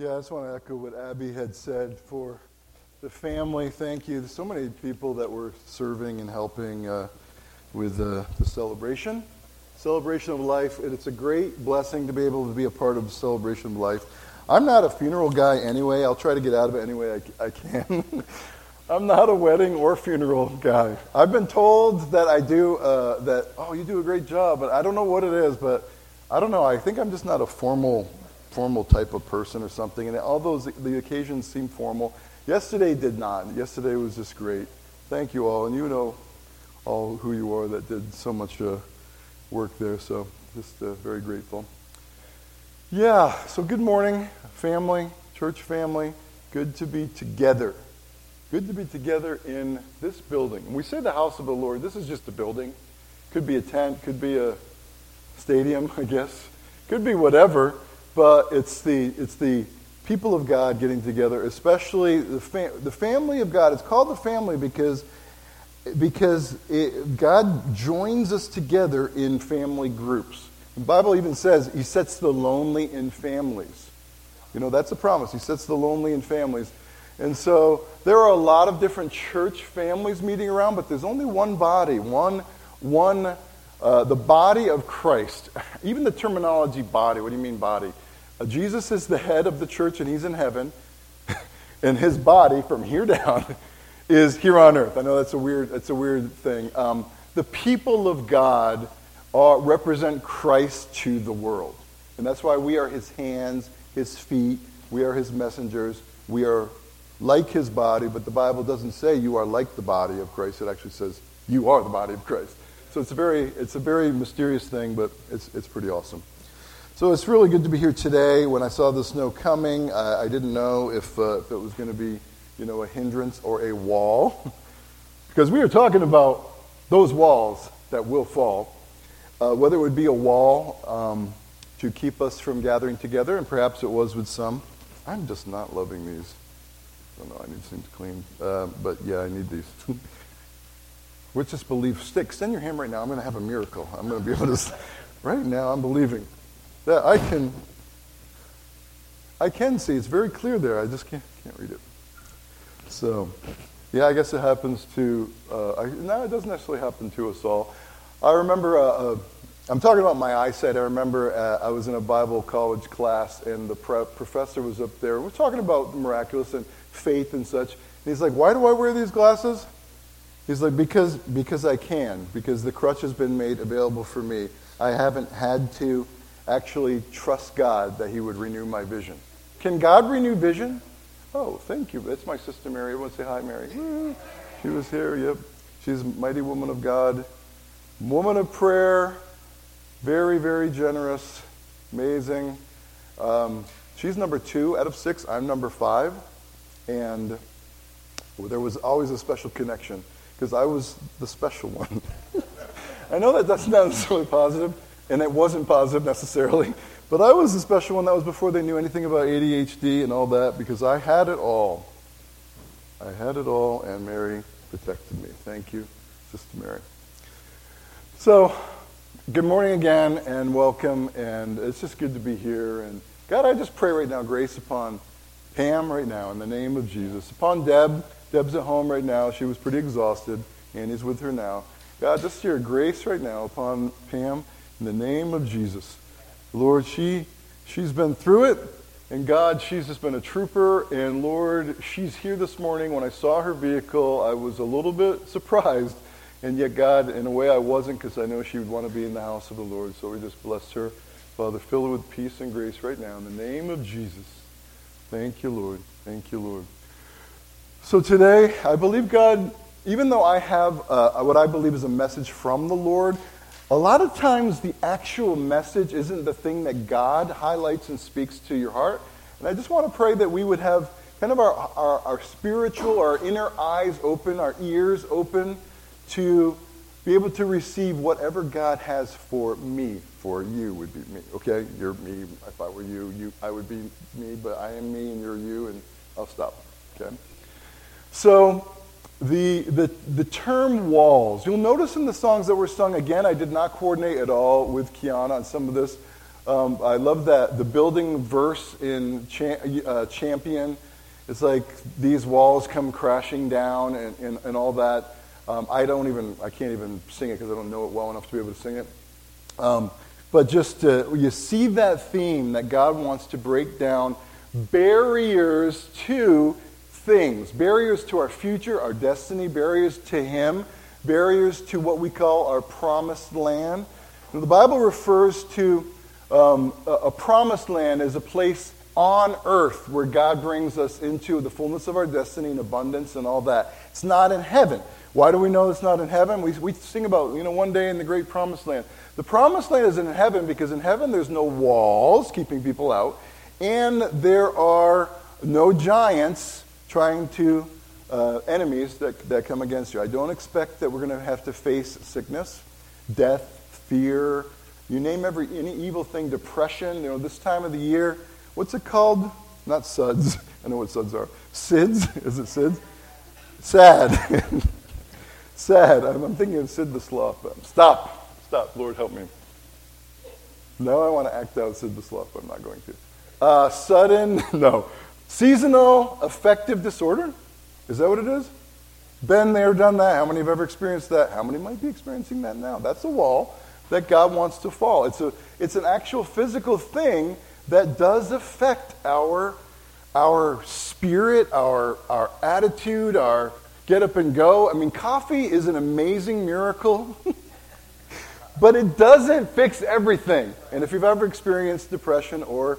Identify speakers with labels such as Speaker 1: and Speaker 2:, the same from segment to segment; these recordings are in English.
Speaker 1: Yeah, I just want to echo what Abby had said for the family. Thank you. There's so many people that were serving and helping uh, with uh, the celebration, celebration of life. And it's a great blessing to be able to be a part of the celebration of life. I'm not a funeral guy anyway. I'll try to get out of it any way I, I can. I'm not a wedding or funeral guy. I've been told that I do uh, that. Oh, you do a great job, but I don't know what it is. But I don't know. I think I'm just not a formal formal type of person or something. And all those the occasions seem formal. Yesterday did not. Yesterday was just great. Thank you all, and you know all who you are that did so much uh, work there. So just uh, very grateful. Yeah. So good morning, family, church family. Good to be together. Good to be together in this building. We say the house of the Lord. This is just a building. Could be a tent. Could be a stadium, I guess. Could be whatever but it's the, it's the people of God getting together, especially the, fam- the family of God. It's called the family because, because it, God joins us together in family groups. The Bible even says he sets the lonely in families. You know, that's a promise. He sets the lonely in families. And so there are a lot of different church families meeting around, but there's only one body, one, one uh, the body of Christ. Even the terminology body, what do you mean body? Jesus is the head of the church and he's in heaven, and his body from here down is here on earth. I know that's a weird, that's a weird thing. Um, the people of God are, represent Christ to the world. And that's why we are his hands, his feet, we are his messengers, we are like his body, but the Bible doesn't say you are like the body of Christ. It actually says you are the body of Christ. So it's a very, it's a very mysterious thing, but it's, it's pretty awesome. So it's really good to be here today. When I saw the snow coming, I, I didn't know if, uh, if it was going to be, you know, a hindrance or a wall, because we are talking about those walls that will fall. Uh, whether it would be a wall um, to keep us from gathering together, and perhaps it was with some. I'm just not loving these. I don't know. I need things clean, uh, but yeah, I need these. Let's just believe. Stick. Extend your hand right now. I'm going to have a miracle. I'm going to be able to. Right now, I'm believing that I can I can see. It's very clear there. I just can't can't read it. So, yeah, I guess it happens to. Uh, I, no, it doesn't necessarily happen to us all. I remember. Uh, uh, I'm talking about my eyesight. I remember uh, I was in a Bible college class, and the professor was up there. We're talking about miraculous and faith and such. And he's like, "Why do I wear these glasses?" He's like, "Because because I can. Because the crutch has been made available for me. I haven't had to." Actually trust God that He would renew my vision. Can God renew vision? Oh, thank you. That's my sister Mary. Everyone say hi, Mary. She was here, yep. She's a mighty woman of God, woman of prayer, very, very generous, amazing. Um, she's number two out of six. I'm number five. And there was always a special connection because I was the special one. I know that that's not necessarily positive, and it wasn't positive necessarily. But I was the special one. That was before they knew anything about ADHD and all that because I had it all. I had it all, and Mary protected me. Thank you, Sister Mary. So, good morning again, and welcome. And it's just good to be here. And God, I just pray right now grace upon Pam right now in the name of Jesus. Upon Deb. Deb's at home right now. She was pretty exhausted. Annie's with her now. God, just your grace right now upon Pam in the name of Jesus. Lord, she, she's been through it. And God, she's just been a trooper. And Lord, she's here this morning. When I saw her vehicle, I was a little bit surprised. And yet, God, in a way, I wasn't because I know she would want to be in the house of the Lord. So we just bless her. Father, fill her with peace and grace right now in the name of Jesus. Thank you, Lord. Thank you, Lord. So today, I believe God, even though I have uh, what I believe is a message from the Lord, a lot of times, the actual message isn't the thing that God highlights and speaks to your heart. And I just want to pray that we would have kind of our, our, our spiritual, our inner eyes open, our ears open to be able to receive whatever God has for me. For you would be me. Okay? You're me. If I were you, you I would be me, but I am me and you're you, and I'll stop. Okay? So the, the, the term walls. You'll notice in the songs that were sung, again, I did not coordinate at all with Kiana on some of this. Um, I love that the building verse in cha- uh, Champion. It's like these walls come crashing down and, and, and all that. Um, I don't even, I can't even sing it because I don't know it well enough to be able to sing it. Um, but just you see that theme that God wants to break down barriers to things, barriers to our future, our destiny, barriers to Him, barriers to what we call our promised land. Now, the Bible refers to um, a, a promised land as a place on earth where God brings us into the fullness of our destiny and abundance and all that. It's not in heaven. Why do we know it's not in heaven? We, we sing about, you know, one day in the great promised land. The promised land is in heaven because in heaven there's no walls keeping people out, and there are no giants trying to, uh, enemies that, that come against you. I don't expect that we're going to have to face sickness, death, fear, you name every any evil thing, depression, you know, this time of the year. What's it called? Not suds. I know what suds are. SIDS? Is it SIDS? Sad. Sad. I'm, I'm, thinking of Sid the Sloth. But stop. Stop. Lord, help me. Now I want to act out Sid the Sloth, but I'm not going to. Uh, sudden, no. Seasonal affective disorder? Is that what it is? Been there, done that. How many have ever experienced that? How many might be experiencing that now? That's a wall that God wants to fall. It's, a, it's an actual physical thing that does affect our, our spirit, our, our attitude, our get up and go. I mean, coffee is an amazing miracle, but it doesn't fix everything. And if you've ever experienced depression or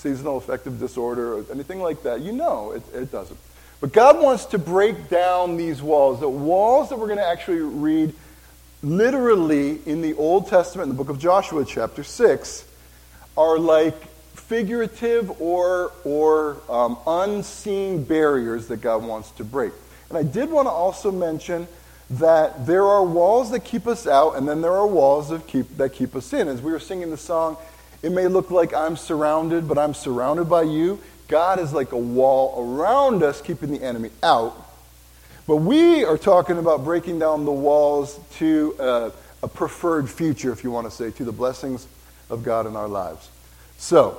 Speaker 1: seasonal affective disorder or anything like that, you know it, it doesn't. But God wants to break down these walls, the walls that we're going to actually read literally in the Old Testament, in the book of Joshua, chapter 6, are like figurative or, or um, unseen barriers that God wants to break. And I did want to also mention that there are walls that keep us out, and then there are walls that keep, that keep us in. As we were singing the song, it may look like I'm surrounded, but I'm surrounded by you. God is like a wall around us, keeping the enemy out. But we are talking about breaking down the walls to uh, a preferred future, if you want to say, to the blessings of God in our lives. So,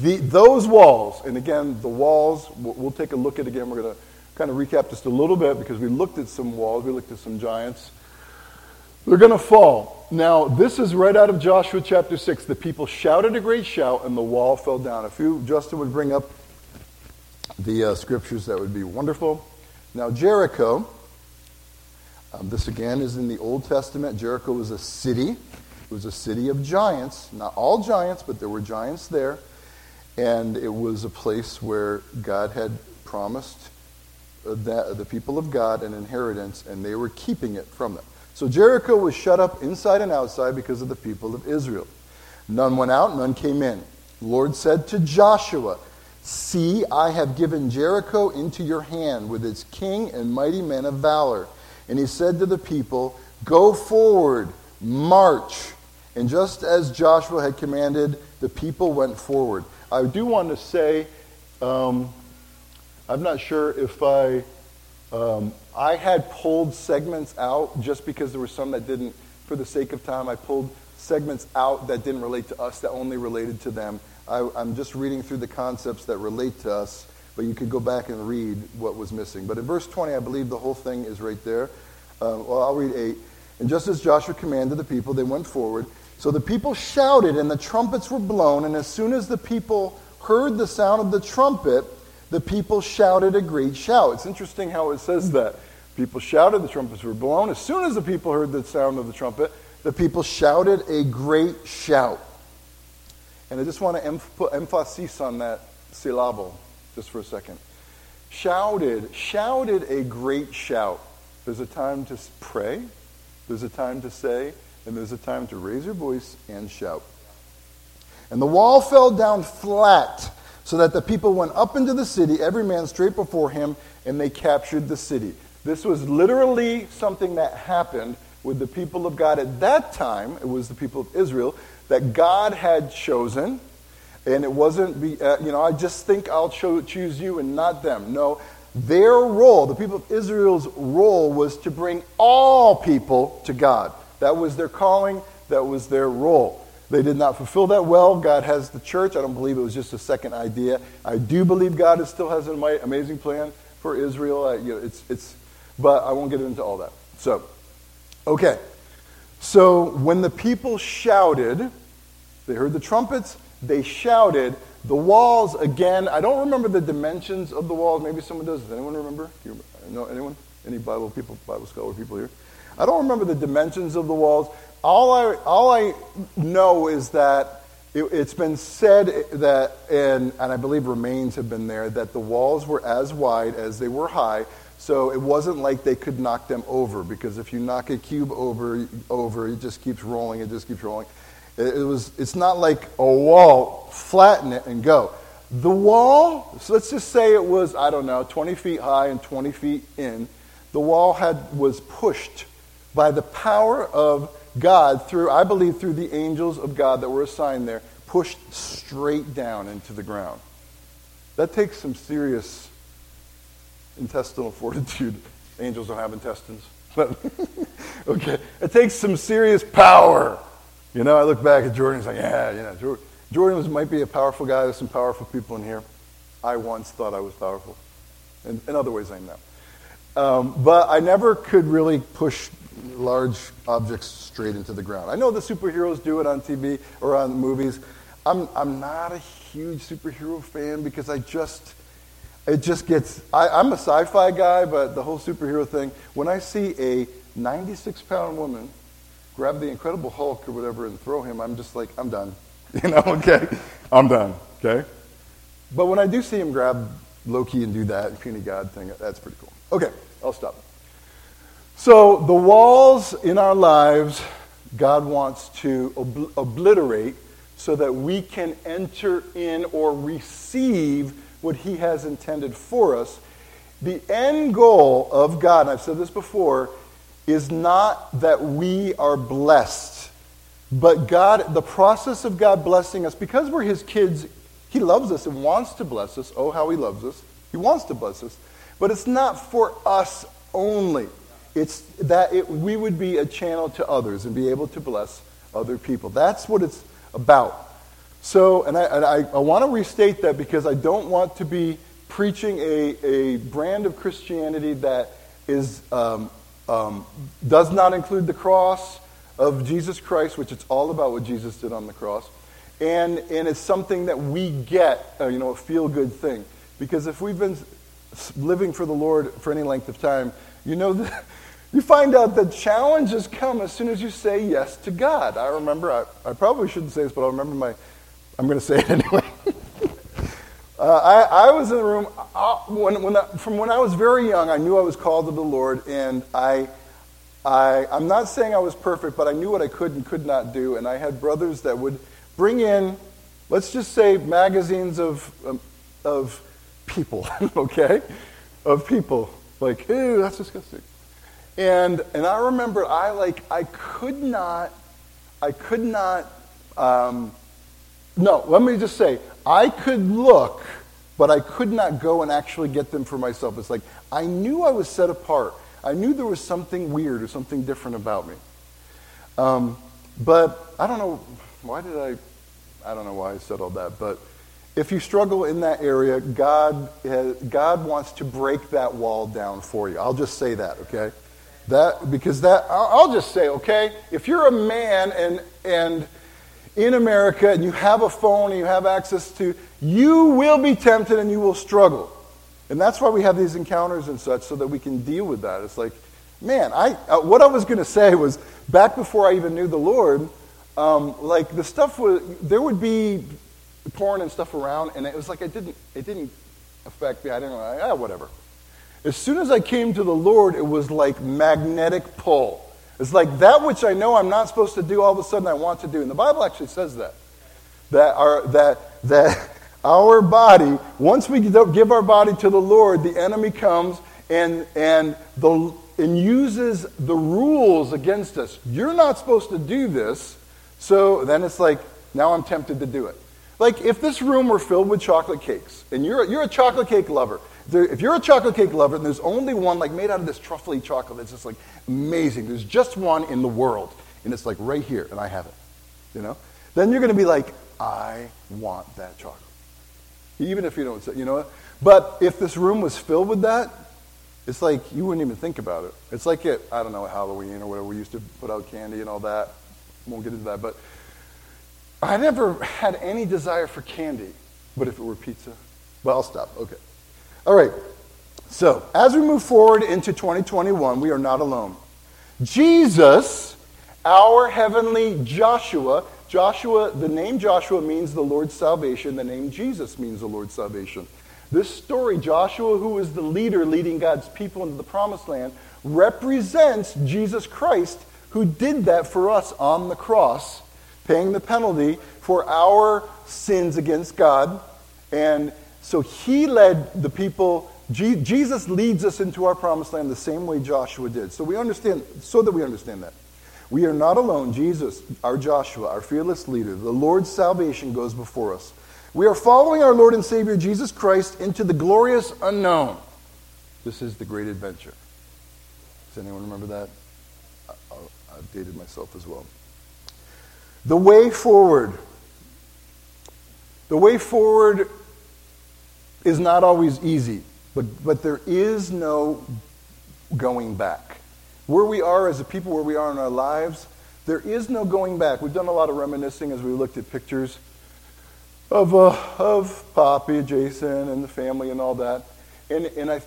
Speaker 1: the, those walls, and again, the walls, we'll, we'll take a look at again. We're going to kind of recap just a little bit because we looked at some walls, we looked at some giants. They're going to fall. Now, this is right out of Joshua chapter 6. The people shouted a great shout, and the wall fell down. If you, Justin, would bring up the uh, scriptures, that would be wonderful. Now, Jericho, um, this again is in the Old Testament. Jericho was a city. It was a city of giants. Not all giants, but there were giants there. And it was a place where God had promised uh, that, the people of God an inheritance, and they were keeping it from them. So Jericho was shut up inside and outside because of the people of Israel. None went out, none came in. The Lord said to Joshua, See, I have given Jericho into your hand with its king and mighty men of valor. And he said to the people, Go forward, march. And just as Joshua had commanded, the people went forward. I do want to say, um, I'm not sure if I, um, I had pulled segments out just because there were some that didn't, for the sake of time, I pulled segments out that didn't relate to us, that only related to them. I, am just reading through the concepts that relate to us, but you could go back and read what was missing. But in verse 20, I believe the whole thing is right there. Uh, well, I'll read 8. And just as Joshua commanded the people, they went forward. So the people shouted, and the trumpets were blown. And as soon as the people heard the sound of the trumpet, the people shouted a great shout. It's interesting how it says that. People shouted, the trumpets were blown. As soon as the people heard the sound of the trumpet, the people shouted a great shout. And I just want to em- put emphasis on that syllable just for a second. Shouted, shouted a great shout. There's a time to pray, there's a time to say, and there's a time to raise your voice and shout. And the wall fell down flat, so that the people went up into the city, every man straight before him, and they captured the city. This was literally something that happened with the people of God at that time. It was the people of Israel that God had chosen. And it wasn't, be, uh, you know, I just think I'll cho- choose you and not them. No, their role, the people of Israel's role, was to bring all people to God. That was their calling, that was their role. They did not fulfill that well. God has the church. I don't believe it was just a second idea. I do believe God still has an amazing plan for Israel. You know, it's, it's, but I won't get into all that. So, okay. So when the people shouted, they heard the trumpets, they shouted. The walls, again, I don't remember the dimensions of the walls. Maybe someone does. Does anyone remember? Do you know anyone? Any Bible people, Bible scholar people here? I don't remember the dimensions of the walls. All I, all I know is that it, has been said that, and, and I believe remains have been there, that the walls were as wide as they were high, so it wasn't like they could knock them over, because if you knock a cube over, over it just keeps rolling, it just keeps rolling. It, it was, it's not like a wall, flatten it and go. The wall, so let's just say it was, I don't know, 20 feet high and 20 feet in. The wall had, was pushed by the power of God through, I believe, through the angels of God that were assigned there, pushed straight down into the ground. That takes some serious intestinal fortitude. Angels don't have intestines. But, okay, it takes some serious power. You know, I look back at Jordan and like, yeah, you know, Jordan was, might be a powerful guy. There's some powerful people in here. I once thought I was powerful. In, in other ways, I am now. Um, but I never could really push large objects straight into the ground. I know the superheroes do it on TV or on movies. I'm, I'm not a huge superhero fan because I just, it just gets, I, I'm a sci fi guy, but the whole superhero thing, when I see a 96 pound woman grab the Incredible Hulk or whatever and throw him, I'm just like, I'm done. You know, okay? I'm done, okay? But when I do see him grab Loki and do that puny god thing, that's pretty cool. Okay, I'll stop. So, the walls in our lives, God wants to ob- obliterate so that we can enter in or receive what He has intended for us. The end goal of God, and I've said this before, is not that we are blessed, but God, the process of God blessing us, because we're His kids, He loves us and wants to bless us. Oh, how He loves us. He wants to bless us. But it's not for us only. It's that it, we would be a channel to others and be able to bless other people. That's what it's about. So, and I, and I, I want to restate that because I don't want to be preaching a, a brand of Christianity that is, um, um, does not include the cross of Jesus Christ, which it's all about what Jesus did on the cross. And, and it's something that we get, uh, you know, a feel good thing. Because if we've been living for the Lord for any length of time, you know you find out that challenges come as soon as you say yes to God. I remember, I, I probably shouldn't say this, but I remember my, I'm going to say it anyway. uh, I, I was in the room, uh, when, when I, from when I was very young, I knew I was called to the Lord, and I, I, I'm not saying I was perfect, but I knew what I could and could not do, and I had brothers that would bring in, let's just say, magazines of, um, of people, okay? Of people. Like, ew, that's disgusting. And, and I remember I like, I could not, I could not, um, no, let me just say, I could look, but I could not go and actually get them for myself. It's like, I knew I was set apart. I knew there was something weird or something different about me. Um, but I don't know, why did I, I don't know why I said all that, but if you struggle in that area, God, has, God wants to break that wall down for you. I'll just say that, okay? That because that I'll just say, okay, if you're a man and and in America and you have a phone and you have access to, you will be tempted and you will struggle. And that's why we have these encounters and such so that we can deal with that. It's like, man, I uh, what I was going to say was back before I even knew the Lord, um, like the stuff was there would be porn and stuff around, and it was like it didn't it didn't affect me. I didn't know, ah, whatever. As soon as I came to the Lord, it was like magnetic pull. It's like that which I know I'm not supposed to do, all of a sudden I want to do. And the Bible actually says that. That our, that, that our body, once we give our body to the Lord, the enemy comes and, and, the, and uses the rules against us. You're not supposed to do this. So then it's like, now I'm tempted to do it. Like if this room were filled with chocolate cakes, and you're, you're a chocolate cake lover, there, if you're a chocolate cake lover and there's only one like made out of this truffly chocolate it's just like amazing there's just one in the world and it's like right here and i have it you know then you're going to be like, I want that chocolate. Even if you don't say, you know what? But if this room was filled with that, it's like you wouldn't even think about it. It's like it, I don't know, Halloween or whatever. We used to put out candy and all that. Won't get into that. But I never had any desire for candy. But if it were pizza, well, I'll stop. Okay. All right. So, as we move forward into 2021, we are not alone. Jesus, our heavenly Joshua, Joshua, the name Joshua means the Lord's salvation, the name Jesus means the Lord's salvation. This story, Joshua, who is the leader leading God's people into the promised land, represents Jesus Christ, who did that for us on the cross, paying the penalty for our sins against God. And so he led the people, Jesus leads us into our promised land the same way Joshua did. So we understand, so that we understand that. We are not alone. Jesus, our Joshua, our fearless leader, the Lord's salvation goes before us. We are following our Lord and Savior Jesus Christ into the glorious unknown. This is the great adventure. Does anyone remember that? I've dated myself as well. The way forward. The way forward is not always easy, but, but there is no going back. Where we are as a people, where we are in our lives, there is no going back. We've done a lot of reminiscing as we looked at pictures of, uh, of Poppy, Jason, and the family and all that. And, and I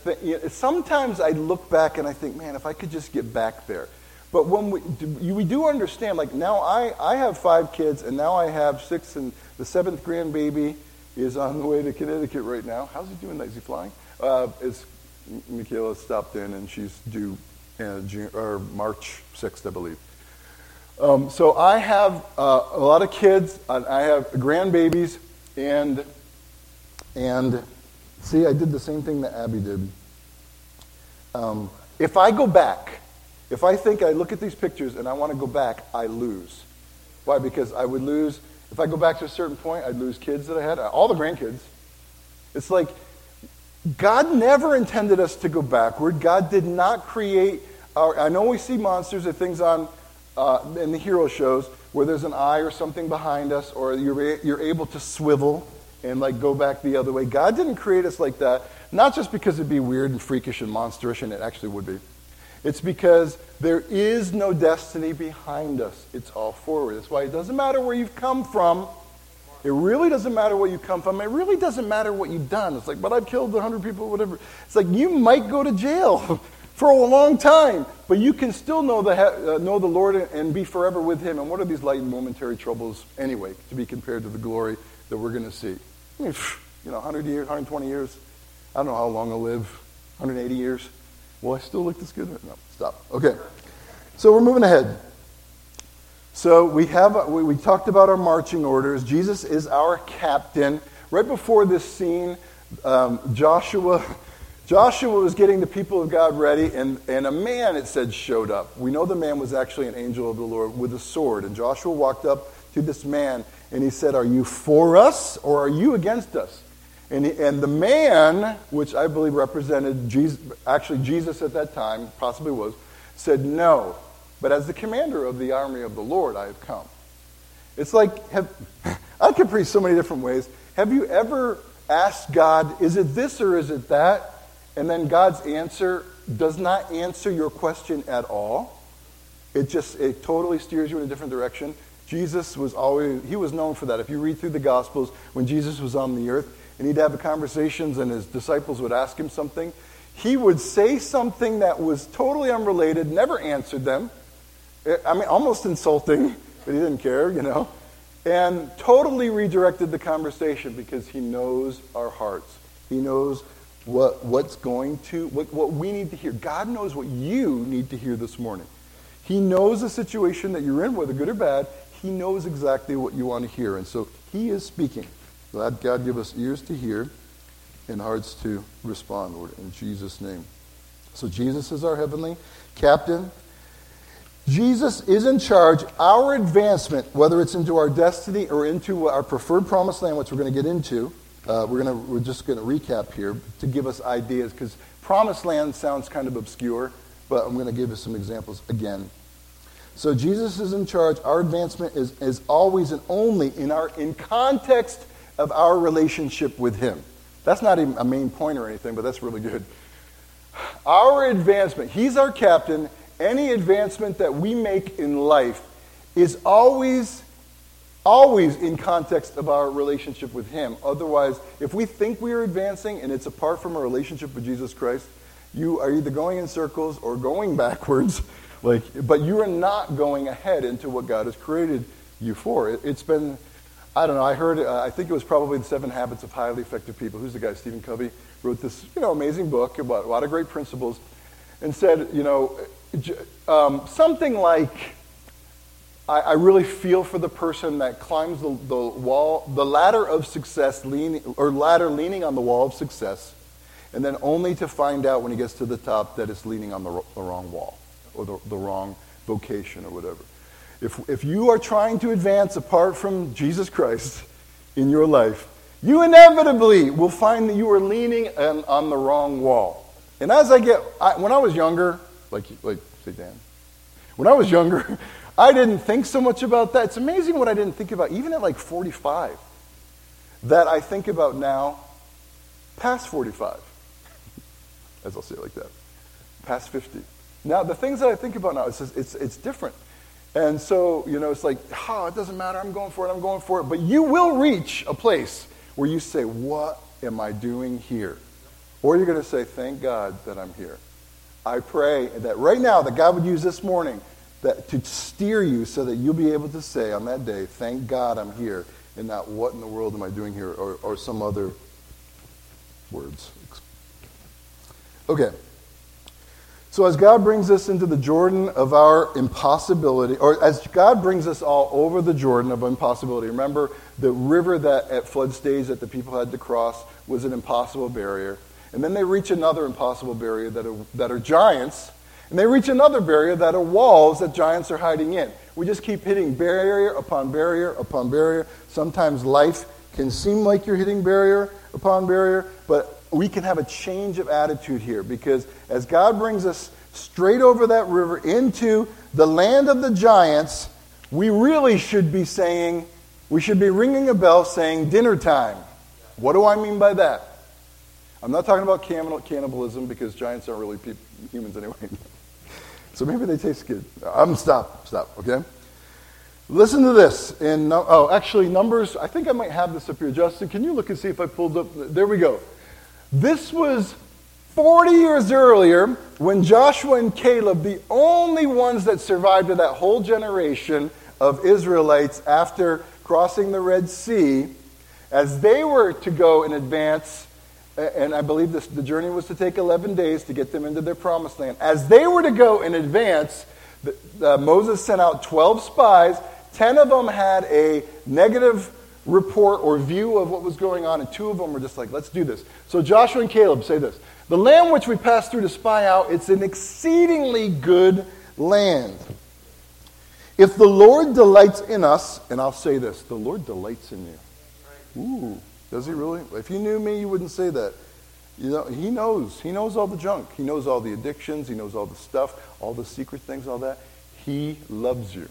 Speaker 1: sometimes I look back and I think, man, if I could just get back there. But when we, we do understand, like now I, I have five kids, and now I have six, and the seventh grandbaby is on the way to Connecticut right now. How's he doing? Is he flying? Uh, is Michaela stopped in, and she's due uh, June, or March 6th, I believe. Um, so I have uh, a lot of kids. I have grandbabies. And, and see, I did the same thing that Abby did. Um, if I go back, if I think I look at these pictures and I want to go back, I lose. Why? Because I would lose, if I go back to a certain point, I'd lose kids that I had, all the grandkids. It's like God never intended us to go backward. God did not create our, I know we see monsters or things on uh, in the hero shows, where there's an eye or something behind us, or you're, you're able to swivel and like go back the other way. God didn't create us like that, not just because it'd be weird and freakish and monsterish, and it actually would be. It's because there is no destiny behind us. It's all forward. That's why it doesn't matter where you've come from. It really doesn't matter where you come from. It really doesn't matter what you've done. It's like, but I've killed 100 people, whatever. It's like you might go to jail for a long time, but you can still know the, uh, know the Lord and be forever with Him. And what are these light and momentary troubles anyway, to be compared to the glory that we're going to see? I mean, you know, 100 years, 120 years. I don't know how long I'll live. 180 years. Will I still look this good? No, stop. Okay. So we're moving ahead. So we have we, we talked about our marching orders. Jesus is our captain. Right before this scene, um, Joshua Joshua was getting the people of God ready, and, and a man, it said, showed up. We know the man was actually an angel of the Lord with a sword. And Joshua walked up to this man, and he said, Are you for us, or are you against us? And, he, and the man, which I believe represented Jesus, actually Jesus at that time, possibly was, said, No, but as the commander of the army of the Lord, I have come. It's like, have, I could preach so many different ways. Have you ever asked God, Is it this or is it that? and then God's answer does not answer your question at all. It just it totally steers you in a different direction. Jesus was always he was known for that. If you read through the Gospels, when Jesus was on the earth and he'd have conversations and his disciples would ask him something, he would say something that was totally unrelated, never answered them. Eh, I mean, almost insulting, but he didn't care, you know. And totally redirected the conversation because he knows our hearts. He knows what, what's going to, what, what we need to hear. God knows what you need to hear this morning. He knows the situation that you're in, whether good or bad. He knows exactly what you want to hear. And so He is speaking. Let God give us ears to hear and hearts to respond, Lord, in Jesus' name. So Jesus is our heavenly captain. Jesus is in charge. Our advancement, whether it's into our destiny or into our preferred promised land, which we're going to get into, uh, we're, gonna, we're just going to recap here to give us ideas because promised land sounds kind of obscure, but I'm going to give us some examples again. So Jesus is in charge. Our advancement is, is always and only in our in context of our relationship with him. That's not a main point or anything, but that's really good. Our advancement, he's our captain. Any advancement that we make in life is always always in context of our relationship with him. Otherwise, if we think we are advancing and it's apart from a relationship with Jesus Christ, you are either going in circles or going backwards. Like, but you are not going ahead into what God has created you for. It, has been, I don't know. I heard. Uh, I think it was probably the Seven Habits of Highly Effective People. Who's the guy? Stephen Covey wrote this, you know, amazing book about a lot of great principles, and said, you know, um, something like I, I, really feel for the person that climbs the, the wall, the ladder of success, leaning, or ladder leaning on the wall of success, and then only to find out when he gets to the top that it's leaning on the, the wrong wall or the, the wrong vocation or whatever. If, if you are trying to advance apart from Jesus Christ in your life, you inevitably will find that you are leaning on, on the wrong wall. And as I get, I, when I was younger, like, like say Dan, when I was younger, I didn't think so much about that. It's amazing what I didn't think about, even at like 45, that I think about now past 45. As I'll say it like that. Past 50. Now, the things that I think about now, it's, it's, it's different. And so, you know, it's like, oh, it doesn't matter. I'm going for it. I'm going for it. But you will reach a place where you say, what am I doing here? Or you're going to say, thank God that I'm here. I pray that right now that God would use this morning that to steer you so that you'll be able to say on that day, thank God I'm here, and not what in the world am I doing here, or, or some other words. Okay. So as God brings us into the Jordan of our impossibility, or as God brings us all over the Jordan of impossibility, remember the river that at flood stage that the people had to cross was an impossible barrier. And then they reach another impossible barrier that are, that are giants and they reach another barrier that are walls that giants are hiding in. We just keep hitting barrier upon barrier upon barrier. Sometimes life can seem like you're hitting barrier upon barrier, but we can have a change of attitude here because as God brings us straight over that river into the land of the giants, we really should be saying, we should be ringing a bell saying dinner time. What do I mean by that? I'm not talking about cannibalism because giants aren't really humans anyway. So maybe they taste good. I'm stop, stop, okay? Listen to this. In oh, actually, numbers. I think I might have this up here. Justin, can you look and see if I pulled up? There we go. This was 40 years earlier when Joshua and Caleb, the only ones that survived of that whole generation of Israelites after crossing the Red Sea, as they were to go in advance and I believe this, the journey was to take 11 days to get them into their promised land. As they were to go in advance, the, Moses sent out 12 spies. 10 of them had a negative report or view of what was going on, and two of them were just like, let's do this. So Joshua and Caleb say this The land which we passed through to spy out, it's an exceedingly good land. If the Lord delights in us, and I'll say this the Lord delights in you. Ooh. Does he really? If you knew me, you wouldn't say that. You know, he knows. He knows all the junk. He knows all the addictions. He knows all the stuff, all the secret things, all that. He loves you.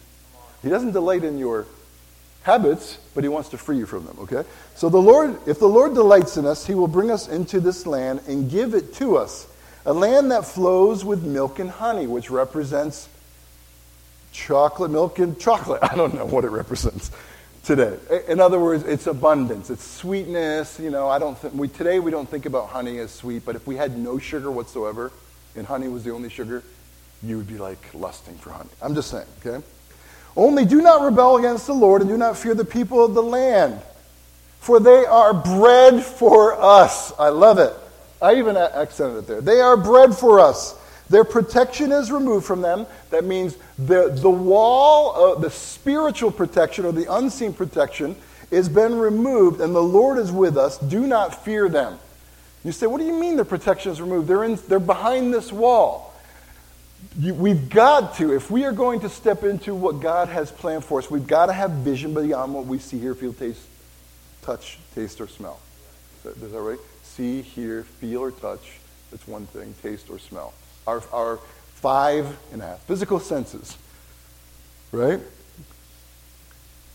Speaker 1: He doesn't delight in your habits, but he wants to free you from them, okay? So the Lord, if the Lord delights in us, he will bring us into this land and give it to us. A land that flows with milk and honey, which represents chocolate, milk and chocolate. I don't know what it represents today. In other words, it's abundance, it's sweetness. You know, I don't think we today we don't think about honey as sweet, but if we had no sugar whatsoever, and honey was the only sugar, you would be like lusting for honey. I'm just saying, okay? Only do not rebel against the Lord and do not fear the people of the land, for they are bread for us. I love it. I even accented it there. They are bread for us. Their protection is removed from them. That means the, the wall, of the spiritual protection or the unseen protection, has been removed, and the Lord is with us. Do not fear them. You say, what do you mean their protection is removed? They're, in, they're behind this wall. We've got to, if we are going to step into what God has planned for us, we've got to have vision beyond what we see, hear, feel, taste, touch, taste, or smell. Is that, is that right? See, hear, feel, or touch. That's one thing. Taste or smell our, our five and a half physical senses. right?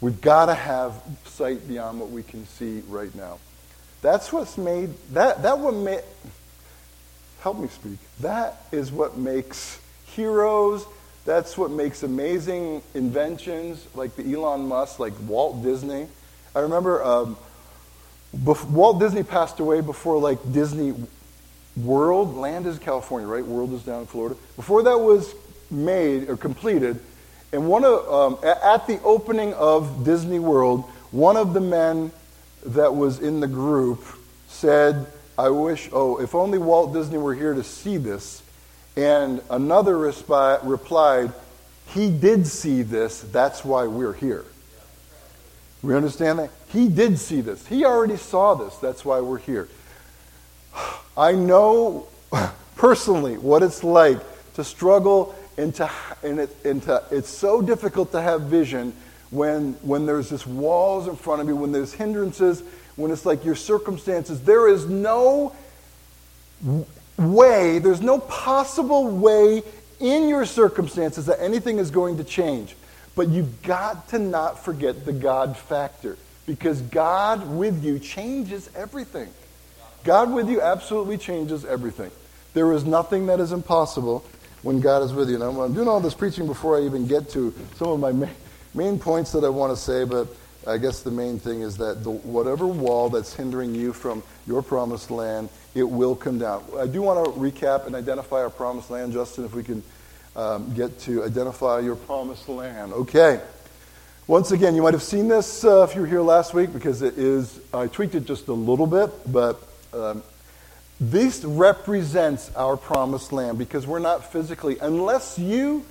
Speaker 1: We've got to have sight beyond what we can see right now. That's what's made that that what made help me speak. That is what makes heroes. That's what makes amazing inventions like the Elon Musk, like Walt Disney. I remember um, Walt Disney passed away before like Disney World. Land is California, right? World is down in Florida. Before that was made or completed, and one of um, at the opening of Disney World, one of the men that was in the group said, "I wish, oh, if only Walt Disney were here to see this." And another respi- replied, "He did see this. That's why we're here." We understand that? He did see this. He already saw this. That's why we're here. I know personally what it's like to struggle and, to, and, it, and to, it's so difficult to have vision when, when there's just walls in front of you, when there's hindrances, when it's like your circumstances. There is no way, there's no possible way in your circumstances that anything is going to change. But you've got to not forget the God factor because God with you changes everything. God with you absolutely changes everything. There is nothing that is impossible when God is with you. Now, I'm doing all this preaching before I even get to some of my main, points that I want to say, but I guess the main thing is that the, whatever wall that's hindering you from your promised land, it will come down. I do want to recap and identify our promised land, Justin, if we can um, get to identify your promised land. Okay. Once again, you might have seen this uh, if you were here last week because it is, I tweaked it just a little bit, but um, this represents our promised land because we're not physically, unless you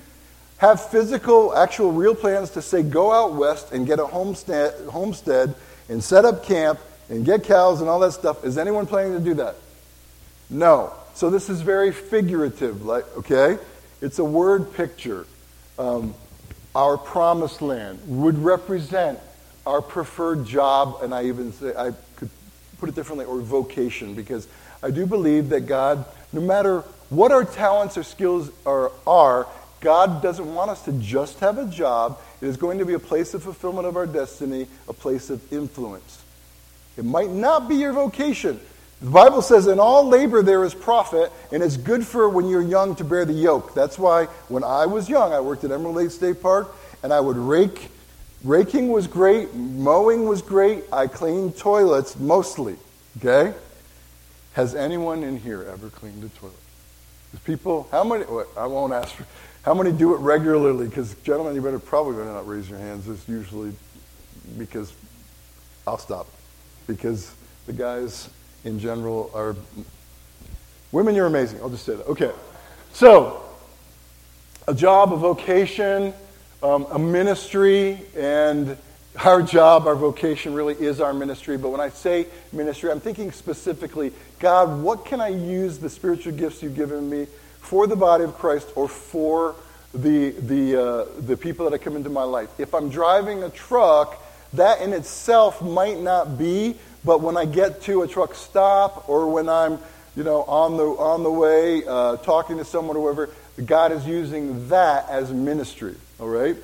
Speaker 1: have physical, actual, real plans to say, go out west and get a homestead, homestead and set up camp and get cows and all that stuff. Is anyone planning to do that? No. So this is very figurative, like, okay? It's a word picture. Um, our promised land would represent our preferred job, and I even say, I could put it differently, or vocation, because I do believe that God, no matter what our talents or skills are, are God doesn't want us to just have a job. It is going to be a place of fulfillment of our destiny, a place of influence. It might not be your vocation, the Bible says, in all labor there is profit, and it's good for when you're young to bear the yoke. That's why when I was young, I worked at Emerald Lake State Park, and I would rake. Raking was great, mowing was great. I cleaned toilets mostly. Okay? Has anyone in here ever cleaned a toilet? people, how many, I won't ask, for, how many do it regularly? Because, gentlemen, you better probably better not raise your hands. It's usually because I'll stop. Because the guys in general are women, you're amazing. I'll just say that. Okay. So, a job, a vocation, um, a ministry, and our job, our vocation really is our ministry. But when I say ministry, I'm thinking specifically, God, what can I use the spiritual gifts you've given me for the body of Christ or for the, the, uh, the people that I come into my life? If I'm driving a truck, that in itself might not be but when I get to a truck stop or when I'm, you know, on the, on the way uh, talking to someone or whatever, God is using that as ministry, all right?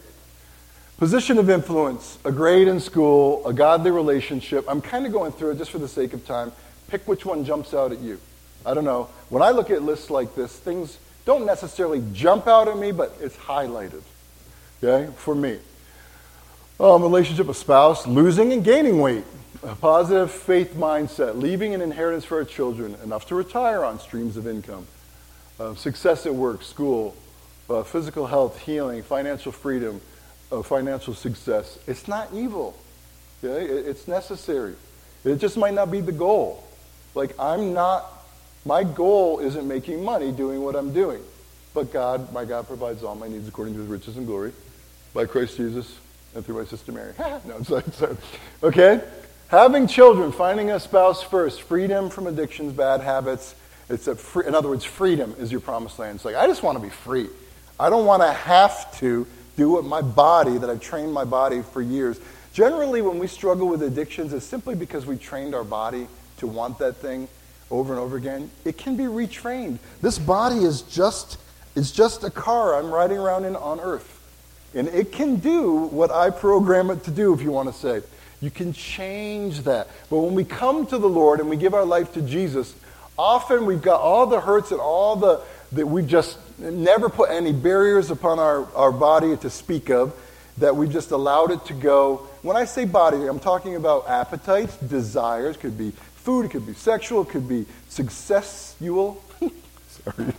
Speaker 1: Position of influence, a grade in school, a godly relationship. I'm kind of going through it just for the sake of time. Pick which one jumps out at you. I don't know. When I look at lists like this, things don't necessarily jump out at me, but it's highlighted, okay, for me. Um, relationship, a spouse, losing and gaining weight. A positive faith mindset, leaving an inheritance for our children, enough to retire on streams of income, uh, success at work, school, uh, physical health, healing, financial freedom, uh, financial success. It's not evil. Okay? It, it's necessary. It just might not be the goal. Like, I'm not, my goal isn't making money doing what I'm doing. But God, my God provides all my needs according to his riches and glory by Christ Jesus and through my sister Mary. no, I'm sorry, sorry. Okay? Having children, finding a spouse first, freedom from addictions, bad habits. It's a free, in other words, freedom is your promised land. It's like, I just want to be free. I don't want to have to do what my body, that I've trained my body for years. Generally, when we struggle with addictions, it's simply because we trained our body to want that thing over and over again. It can be retrained. This body is just, it's just a car I'm riding around in on earth. And it can do what I program it to do, if you want to say. You can change that. But when we come to the Lord and we give our life to Jesus, often we've got all the hurts and all the that we've just never put any barriers upon our, our body to speak of, that we've just allowed it to go. When I say body, I'm talking about appetites, desires, could be food, it could be sexual, it could be successual. sorry.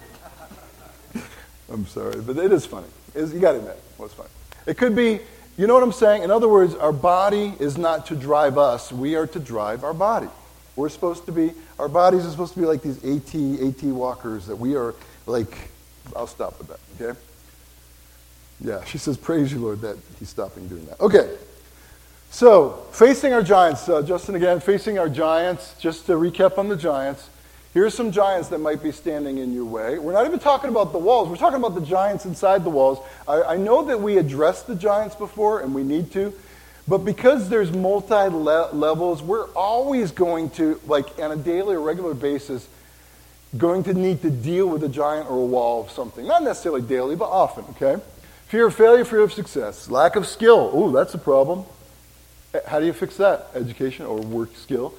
Speaker 1: I'm sorry, but it is funny. It's, you got to admit, well, it's funny. It could be you know what I'm saying? In other words, our body is not to drive us, we are to drive our body. We're supposed to be, our bodies are supposed to be like these AT, AT walkers that we are like, I'll stop with that, okay? Yeah, she says, Praise you, Lord, that he's stopping doing that. Okay, so facing our giants, uh, Justin again, facing our giants, just to recap on the giants. Here's some giants that might be standing in your way. We're not even talking about the walls. We're talking about the giants inside the walls. I, I know that we addressed the giants before, and we need to. But because there's multi levels, we're always going to, like on a daily or regular basis, going to need to deal with a giant or a wall of something. Not necessarily daily, but often, okay? Fear of failure, fear of success. Lack of skill. Ooh, that's a problem. How do you fix that? Education or work skill.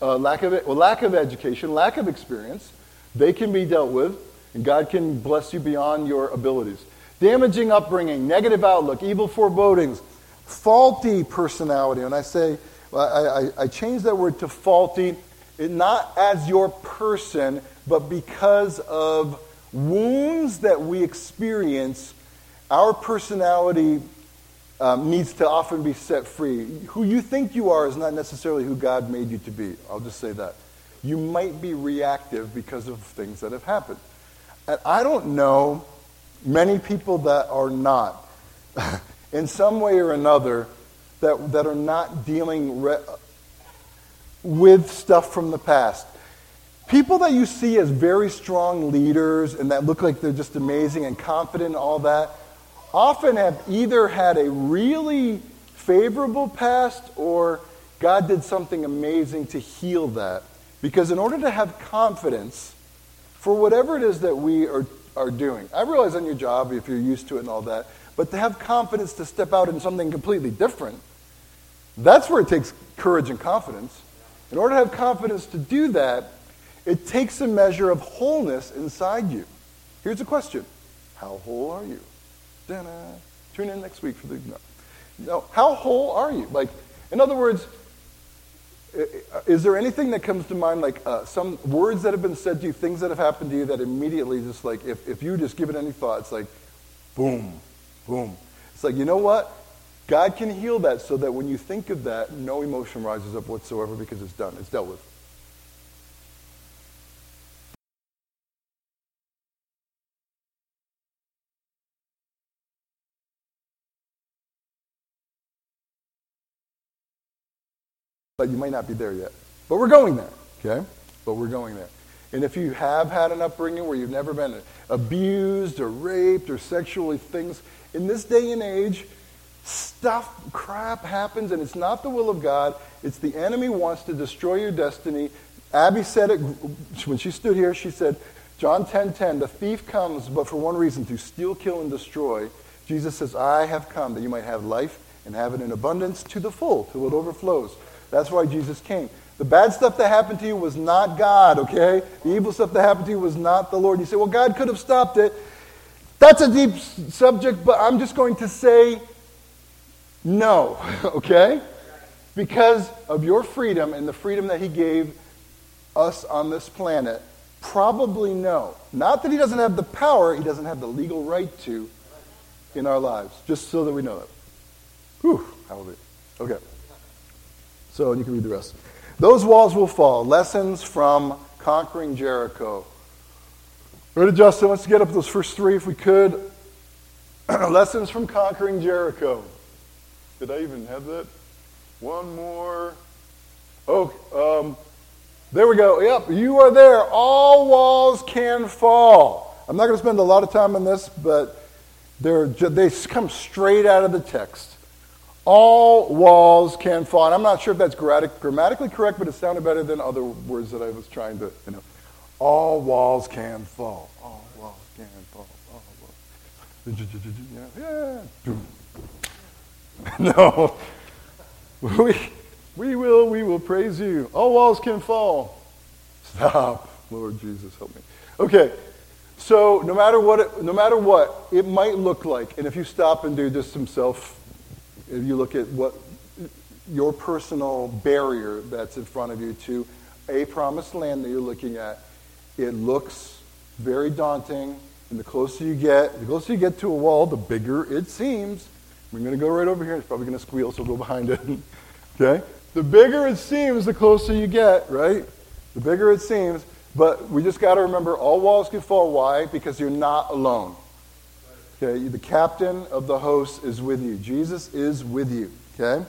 Speaker 1: Uh, lack, of, well, lack of education, lack of experience. They can be dealt with, and God can bless you beyond your abilities. Damaging upbringing, negative outlook, evil forebodings, faulty personality. And I say, I, I, I change that word to faulty, not as your person, but because of wounds that we experience, our personality um, needs to often be set free. Who you think you are is not necessarily who God made you to be. I'll just say that. You might be reactive because of things that have happened. And I don't know many people that are not, in some way or another, that, that are not dealing re- with stuff from the past. People that you see as very strong leaders and that look like they're just amazing and confident and all that, often have either had a really favorable past or God did something amazing to heal that. Because in order to have confidence for whatever it is that we are, are doing, I realize on your job, if you're used to it and all that, but to have confidence to step out in something completely different, that's where it takes courage and confidence. In order to have confidence to do that, it takes a measure of wholeness inside you. Here's a question How whole are you? Da-na. Tune in next week for the. No. no. How whole are you? Like, in other words, is there anything that comes to mind, like uh, some words that have been said to you, things that have happened to you that immediately just like, if, if you just give it any thought, it's like, boom, boom. It's like, you know what? God can heal that so that when you think of that, no emotion rises up whatsoever because it's done, it's dealt with. But you might not be there yet. But we're going there, okay? But we're going there. And if you have had an upbringing where you've never been abused or raped or sexually things, in this day and age, stuff, crap happens, and it's not the will of God. It's the enemy wants to destroy your destiny. Abby said it when she stood here. She said, John 10:10, 10, the thief comes but for one reason, to steal, kill, and destroy. Jesus says, I have come that you might have life and have it in abundance to the full, till it overflows. That's why Jesus came. The bad stuff that happened to you was not God, okay? The evil stuff that happened to you was not the Lord. You say, well, God could have stopped it. That's a deep subject, but I'm just going to say no, okay? Because of your freedom and the freedom that He gave us on this planet, probably no. Not that He doesn't have the power, He doesn't have the legal right to in our lives, just so that we know that. Whew, hallelujah. Okay. So you can read the rest. Those walls will fall. Lessons from conquering Jericho. Ready, Justin? Let's get up those first three if we could. Lessons from conquering Jericho. Did I even have that? One more. Oh, um, there we go. Yep, you are there. All walls can fall. I'm not going to spend a lot of time on this, but they come straight out of the text. All walls can fall. And I'm not sure if that's grammatically correct, but it sounded better than other words that I was trying to, you know. All walls can fall. All walls can fall. All walls. Yeah. yeah. no. We, we will, we will praise you. All walls can fall. Stop. Lord Jesus, help me. Okay. So no matter what, it, no matter what it might look like, and if you stop and do just some self, if you look at what your personal barrier that's in front of you to a promised land that you're looking at, it looks very daunting. And the closer you get, the closer you get to a wall, the bigger it seems. We're going to go right over here. It's probably going to squeal, so go behind it. okay? The bigger it seems, the closer you get, right? The bigger it seems. But we just got to remember all walls can fall. Why? Because you're not alone. Okay? The captain of the host is with you. Jesus is with you. Okay?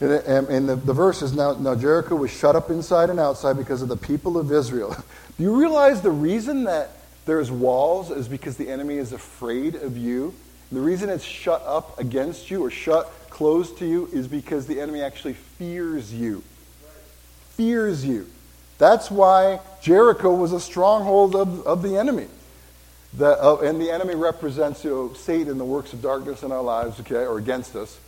Speaker 1: And, and the, the verse is now, now Jericho was shut up inside and outside because of the people of Israel. Do you realize the reason that there's walls is because the enemy is afraid of you? The reason it's shut up against you or shut closed to you is because the enemy actually fears you. Fears you. That's why Jericho was a stronghold of, of the enemy. Uh, and the enemy represents you know, Satan the works of darkness in our lives, okay, or against us.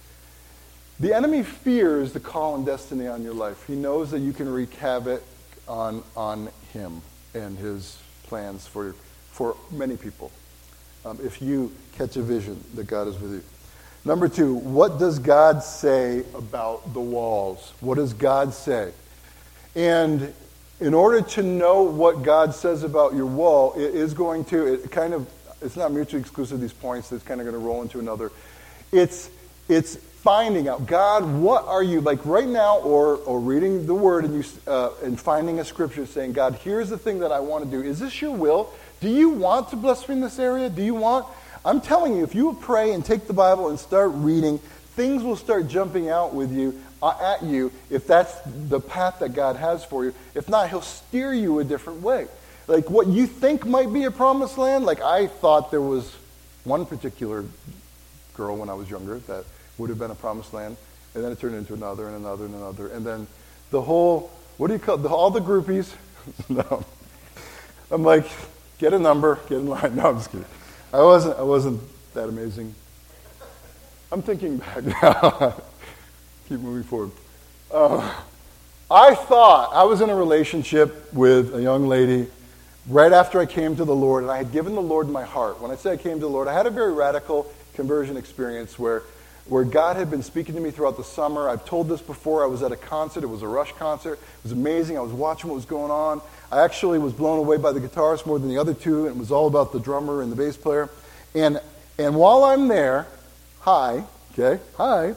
Speaker 1: The enemy fears the call and destiny on your life. He knows that you can wreak havoc on, on him and his plans for, for many people um, if you catch a vision that God is with you. Number two, what does God say about the walls? What does God say? And in order to know what God says about your wall, it is going to, it kind of, it's not mutually exclusive, these points, that's kind of going to roll into another. It's, it's finding out, God, what are you, like right now, or, or reading the word and, you, uh, and finding a scripture saying, God, here's the thing that I want to do. Is this your will? Do you want to bless me in this area? Do you want? I'm telling you, if you pray and take the Bible and start reading, things will start jumping out with you, at you, if that's the path that God has for you. If not, He'll steer you a different way. Like what you think might be a promised land, like I thought there was one particular girl when I was younger that would have been a promised land. And then it turned into another and another and another. And then the whole, what do you call the, all the groupies? no. I'm like, get a number, get in line. No, I'm just kidding. I wasn't, I wasn't that amazing. I'm thinking back now. Keep moving forward. Uh, I thought I was in a relationship with a young lady right after I came to the Lord, and I had given the Lord my heart. When I say I came to the Lord, I had a very radical conversion experience where where God had been speaking to me throughout the summer. I've told this before. I was at a concert. It was a Rush concert. It was amazing. I was watching what was going on. I actually was blown away by the guitarist more than the other two, and it was all about the drummer and the bass player. And, and while I'm there, hi, okay, hi,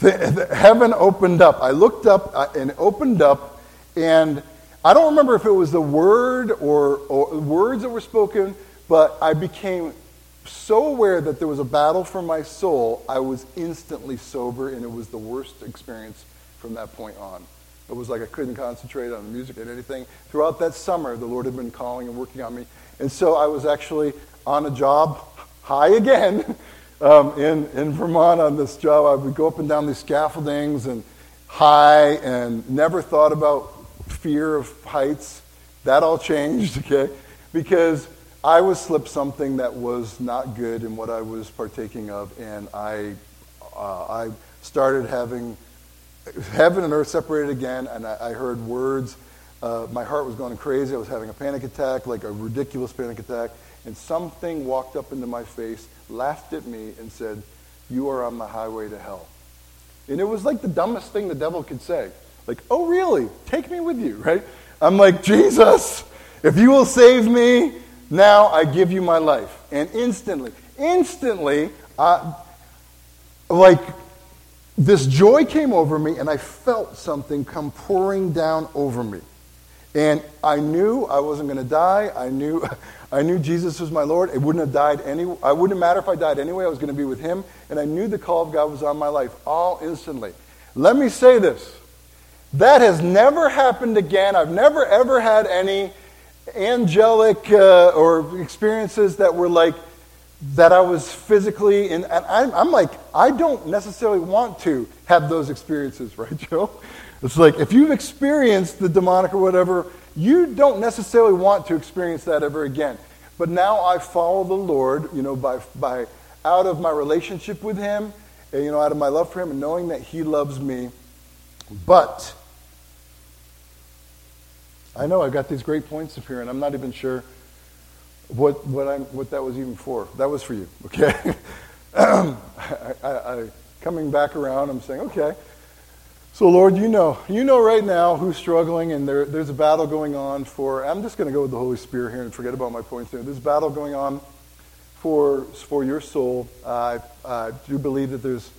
Speaker 1: heaven opened up. I looked up uh, and opened up, and I don't remember if it was the word or, or words that were spoken, but I became so aware that there was a battle for my soul, I was instantly sober, and it was the worst experience from that point on. It was like I couldn't concentrate on the music and anything. Throughout that summer, the Lord had been calling and working on me. And so I was actually on a job, high again, um, in, in Vermont on this job. I would go up and down these scaffoldings and high and never thought about fear of heights. That all changed, okay? Because I was slipped something that was not good in what I was partaking of, and I, uh, I started having heaven and earth separated again, and I, I heard words. Uh, my heart was going crazy. I was having a panic attack, like a ridiculous panic attack, and something walked up into my face, laughed at me, and said, "You are on the highway to hell." And it was like the dumbest thing the devil could say. Like, "Oh, really? Take me with you, right?" I'm like, "Jesus, if you will save me." Now I give you my life. And instantly, instantly, uh, like this joy came over me, and I felt something come pouring down over me. And I knew I wasn't going to die. I knew, I knew Jesus was my Lord. It wouldn't have died any. I wouldn't matter if I died anyway. I was going to be with Him, and I knew the call of God was on my life all instantly. Let me say this: that has never happened again. I've never ever had any angelic uh, or experiences that were like that I was physically in. And I'm, I'm, like, I don't necessarily want to have those experiences, right, Joe? It's like if you've experienced the demonic or whatever, you don't necessarily want to experience that ever again. But now I follow the Lord, you know, by, by out of my relationship with Him, and, you know, out of my love for Him, and knowing that He loves me. But I know I've got these great points up here, and I'm not even sure what, what, I'm, what that was even for. That was for you, okay? I, I, I, coming back around, I'm saying, okay. So, Lord, you know, you know right now who's struggling, and there, there's a battle going on for. I'm just going to go with the Holy Spirit here and forget about my points there. There's a battle going on for for your soul. I, I do believe that there's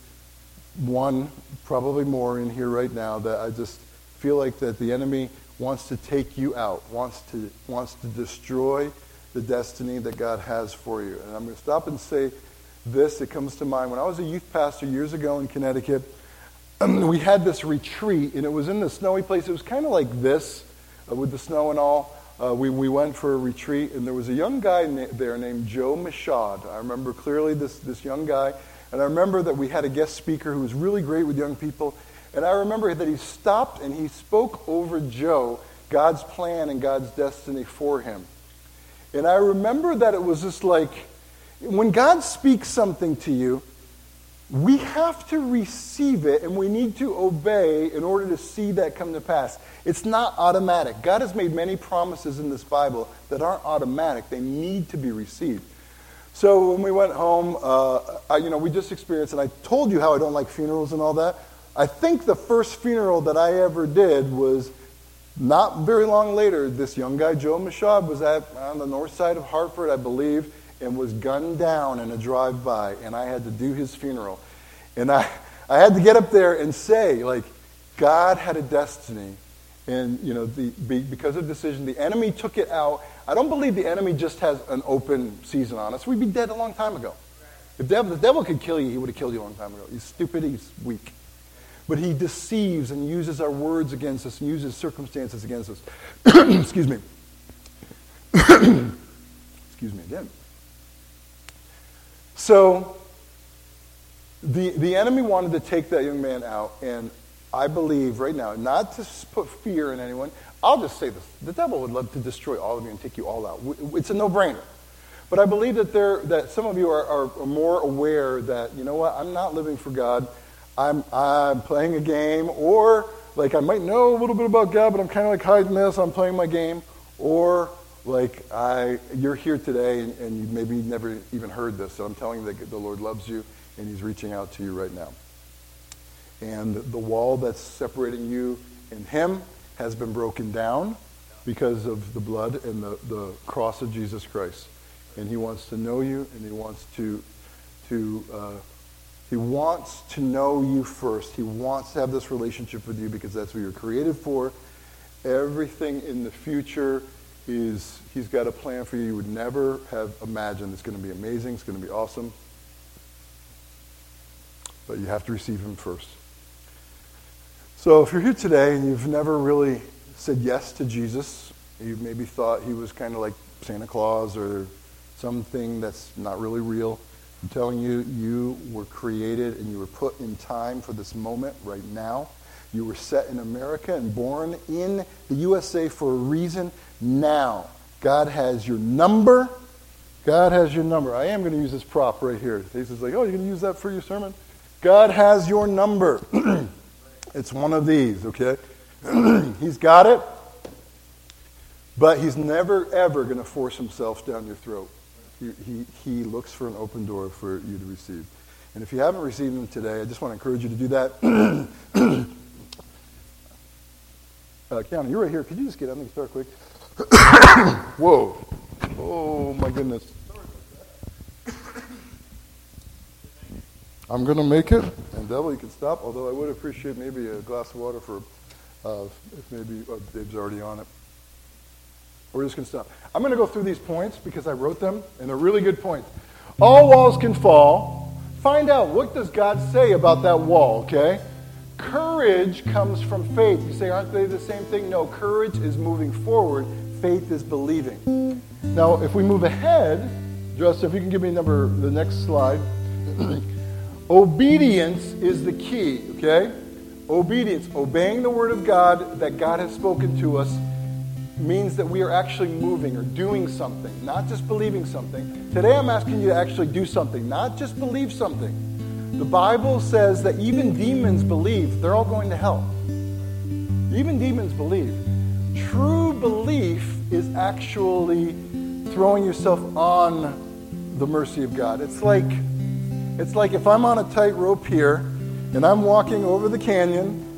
Speaker 1: one, probably more, in here right now that I just feel like that the enemy wants to take you out, wants to wants to destroy the destiny that God has for you. And I'm going to stop and say this. It comes to mind when I was a youth pastor years ago in Connecticut. We had this retreat, and it was in the snowy place. It was kind of like this, uh, with the snow and all. Uh, we, we went for a retreat, and there was a young guy na- there named Joe Machad. I remember clearly this, this young guy, and I remember that we had a guest speaker who was really great with young people. And I remember that he stopped and he spoke over Joe God's plan and God's destiny for him. And I remember that it was just like when God speaks something to you, we have to receive it and we need to obey in order to see that come to pass. It's not automatic. God has made many promises in this Bible that aren't automatic, they need to be received. So when we went home, uh, I, you know, we just experienced, and I told you how I don't like funerals and all that. I think the first funeral that I ever did was not very long later. This young guy, Joe Machad, was at on the north side of Hartford, I believe and was gunned down in a drive-by, and I had to do his funeral. And I, I had to get up there and say, like, God had a destiny, and you know, the, because of decision, the enemy took it out. I don't believe the enemy just has an open season on us. We'd be dead a long time ago. If devil, the devil could kill you, he would have killed you a long time ago. He's stupid, he's weak. But he deceives and uses our words against us and uses circumstances against us. Excuse me. Excuse me again. So the, the enemy wanted to take that young man out, and I believe right now, not to put fear in anyone, I'll just say this. The devil would love to destroy all of you and take you all out. It's a no-brainer. But I believe that, there, that some of you are, are, more aware that, you know what, I'm not living for God. I'm, I'm playing a game, or like I might know a little bit about God, but I'm kind of like hiding this. I'm playing my game. Or like I, you're here today and, and you maybe never even heard this, so I'm telling you that the Lord loves you and He's reaching out to you right now. And the wall that's separating you and Him has been broken down because of the blood and the, the cross of Jesus Christ. And He wants to know you and He wants to, to uh, he wants to know you first. He wants to have this relationship with you because that's what you're created for. Everything in the future is he's got a plan for you you would never have imagined. It's going to be amazing. It's going to be awesome. But you have to receive him first. So if you're here today and you've never really said yes to Jesus, you maybe thought he was kind of like Santa Claus or something that's not really real. I'm telling you, you were created and you were put in time for this moment right now. You were set in America and born in the USA for a reason now. God has your number. God has your number. I am going to use this prop right here. He's like, oh, you're going to use that for your sermon? God has your number. it's one of these, okay? he's got it, but he's never, ever going to force himself down your throat. He, he, he looks for an open door for you to receive. And if you haven't received him today, I just want to encourage you to do that. Uh, Keanu, you're right here. Could you just get on the guitar quick? Whoa. Oh, my goodness. I'm going to make it, and Devil, you can stop, although I would appreciate maybe a glass of water for uh, if maybe uh, Dave's already on it. We're just going to stop. I'm going to go through these points because I wrote them, and they're really good points. All walls can fall. Find out what does God say about that wall, okay? Courage comes from faith. You say, aren't they the same thing? No, courage is moving forward, faith is believing. Now, if we move ahead, Justin, if you can give me number the next slide. Obedience is the key, okay? Obedience, obeying the word of God that God has spoken to us means that we are actually moving or doing something, not just believing something. Today I'm asking you to actually do something, not just believe something. The Bible says that even demons believe, they're all going to hell. Even demons believe. True belief is actually throwing yourself on the mercy of God. It's like it's like if I'm on a tightrope here and I'm walking over the canyon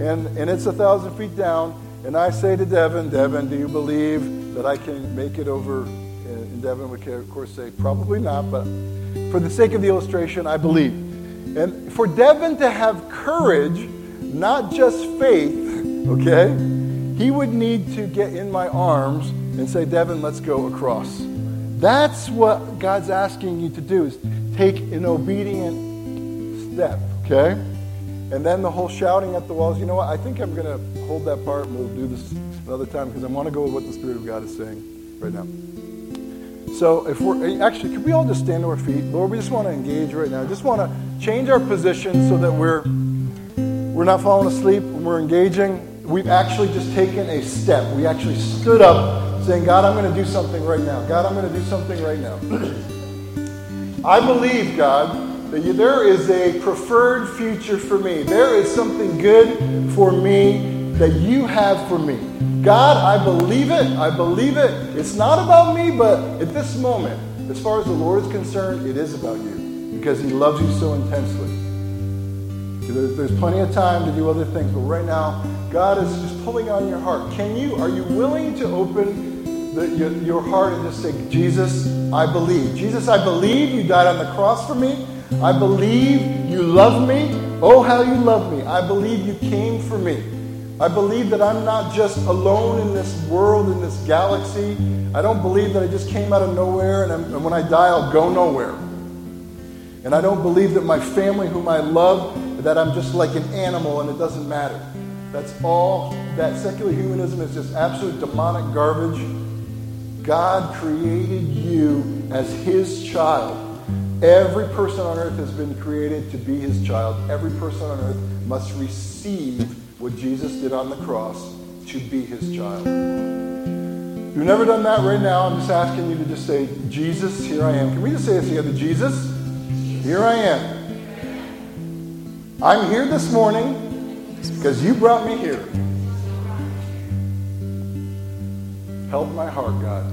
Speaker 1: and, and it's a thousand feet down, and I say to Devin, Devin, do you believe that I can make it over? And Devin would, of course, say, probably not, but for the sake of the illustration, I believe. And for Devin to have courage, not just faith, okay, he would need to get in my arms and say, Devin, let's go across. That's what God's asking you to do is take an obedient step, okay? And then the whole shouting at the walls. You know what? I think I'm going to hold that part and we'll do this another time because I want to go with what the Spirit of God is saying right now. So, if we're actually, could we all just stand to our feet? Lord, we just want to engage right now. Just want to change our position so that we're we're not falling asleep we're engaging. We've actually just taken a step. We actually stood up saying, God, I'm going to do something right now. God, I'm going to do something right now. I believe, God, that there is a preferred future for me. There is something good for me that you have for me. God, I believe it. I believe it. It's not about me, but at this moment, as far as the Lord is concerned, it is about you because He loves you so intensely. There's plenty of time to do other things, but right now, God is just pulling on your heart. Can you, are you willing to open the, your, your heart and just say, Jesus, I believe. Jesus, I believe you died on the cross for me. I believe you love me. Oh, how you love me. I believe you came for me. I believe that I'm not just alone in this world, in this galaxy. I don't believe that I just came out of nowhere and, and when I die, I'll go nowhere. And I don't believe that my family, whom I love, that I'm just like an animal and it doesn't matter. That's all. That secular humanism is just absolute demonic garbage. God created you as his child. Every person on earth has been created to be his child. Every person on earth must receive what Jesus did on the cross to be his child. If you've never done that right now, I'm just asking you to just say, Jesus, here I am. Can we just say this together? Jesus, here I am. I'm here this morning because you brought me here. Help my heart, God.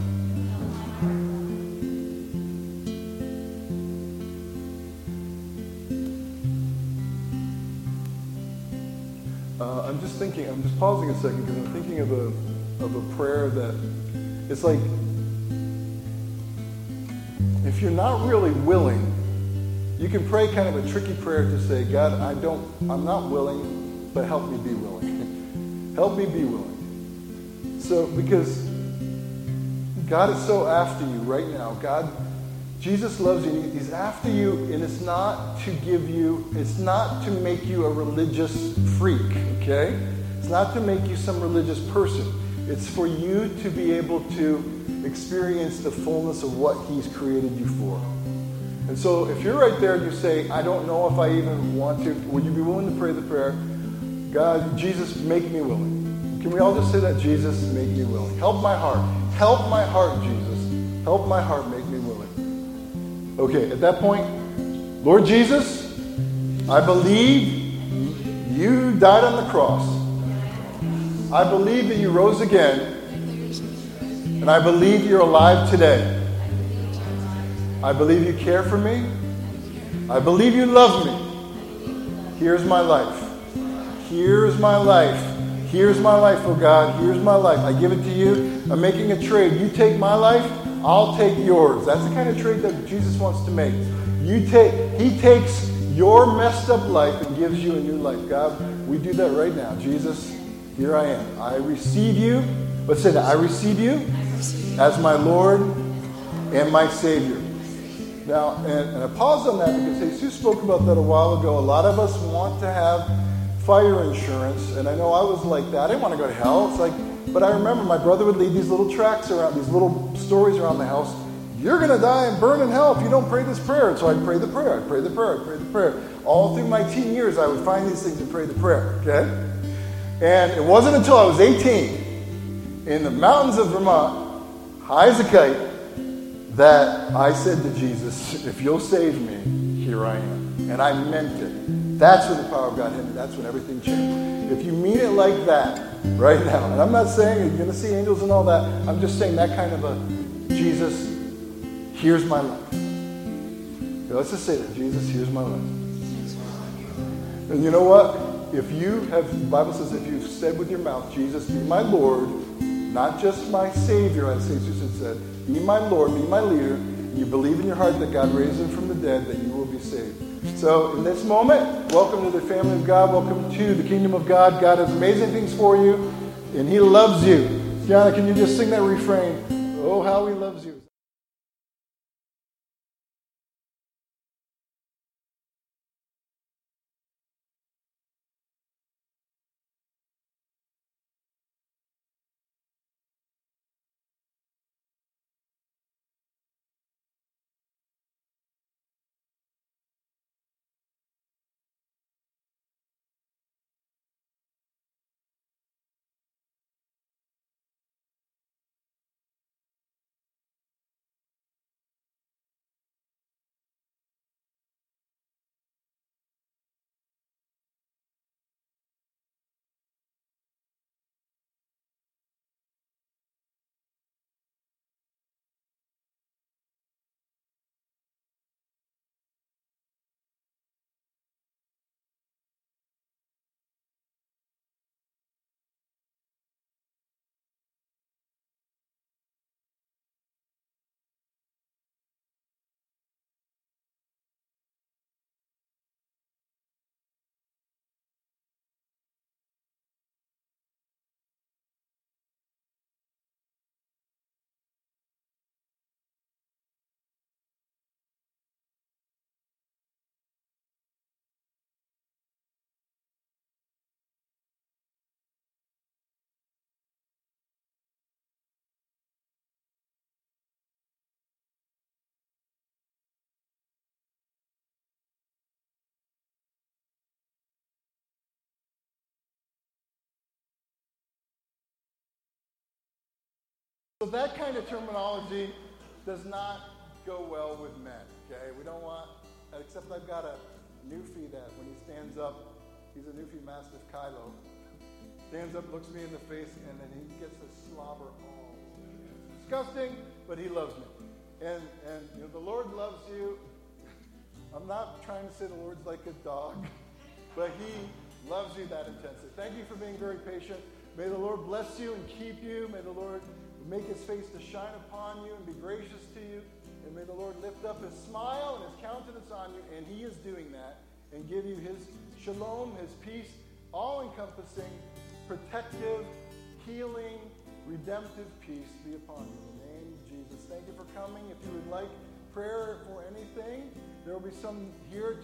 Speaker 1: Uh, I'm just thinking, I'm just pausing a second because I'm thinking of a, of a prayer that it's like if you're not really willing, you can pray kind of a tricky prayer to say, God, I don't, I'm not willing, but help me be willing. help me be willing. So, because God is so after you right now. God Jesus loves you. He's after you, and it's not to give you, it's not to make you a religious freak, okay? It's not to make you some religious person. It's for you to be able to experience the fullness of what He's created you for. And so if you're right there and you say, I don't know if I even want to, would you be willing to pray the prayer? God, Jesus, make me willing. Can we all just say that? Jesus, make me willing. Help my heart. Help my heart, Jesus. Help my heart make me willing. Okay, at that point, Lord Jesus, I believe you died on the cross. I believe that you rose again. And I believe you're alive today. I believe you care for me. I believe you love me. Here's my life. Here's my life. Here's my life, oh God. Here's my life. I give it to you. I'm making a trade. You take my life, I'll take yours. That's the kind of trade that Jesus wants to make. You take, he takes your messed up life and gives you a new life. God, we do that right now. Jesus, here I am. I receive you. Let's say that. I receive you as my Lord and my Savior. Now, and, and I pause on that because Jesus spoke about that a while ago. A lot of us want to have fire insurance, and I know I was like that. I didn't want to go to hell. It's like, but I remember my brother would leave these little tracks around, these little stories around the house. You're going to die and burn in hell if you don't pray this prayer. And so I'd pray the prayer. I'd pray the prayer. I'd pray the prayer. All through my teen years, I would find these things and pray the prayer. Okay? And it wasn't until I was 18 in the mountains of Vermont, high as a kite, that I said to Jesus, if you'll save me, here I am. And I meant it. That's when the power of God hit me. That's when everything changed. If you mean it like that right now, and I'm not saying you're going to see angels and all that, I'm just saying that kind of a Jesus, here's my life. Let's just say that Jesus, here's my life. And you know what? If you have, the Bible says, if you've said with your mouth, Jesus, be my Lord, not just my Savior, as St. Susan said, be my Lord, be my leader, and you believe in your heart that God raised him from the dead, that you will be saved. So, in this moment, welcome to the family of God. Welcome to the kingdom of God. God has amazing things for you, and He loves you. Gianna, can you just sing that refrain? Oh, how He loves you. So that kind of terminology does not go well with men, okay? We don't want, except I've got a Newfie that when he stands up, he's a Newfie Mastiff Kylo, stands up, looks me in the face, and then he gets a slobber all. Disgusting, but he loves me. And, and you know, the Lord loves you. I'm not trying to say the Lord's like a dog, but he loves you that intensely. Thank you for being very patient. May the Lord bless you and keep you. May the Lord make his face to shine upon you and be gracious to you. And may the Lord lift up his smile and his countenance on you, and he is doing that, and give you his shalom, his peace, all encompassing, protective, healing, redemptive peace be upon you. In the name of Jesus. Thank you for coming. If you would like prayer for anything, there will be some here to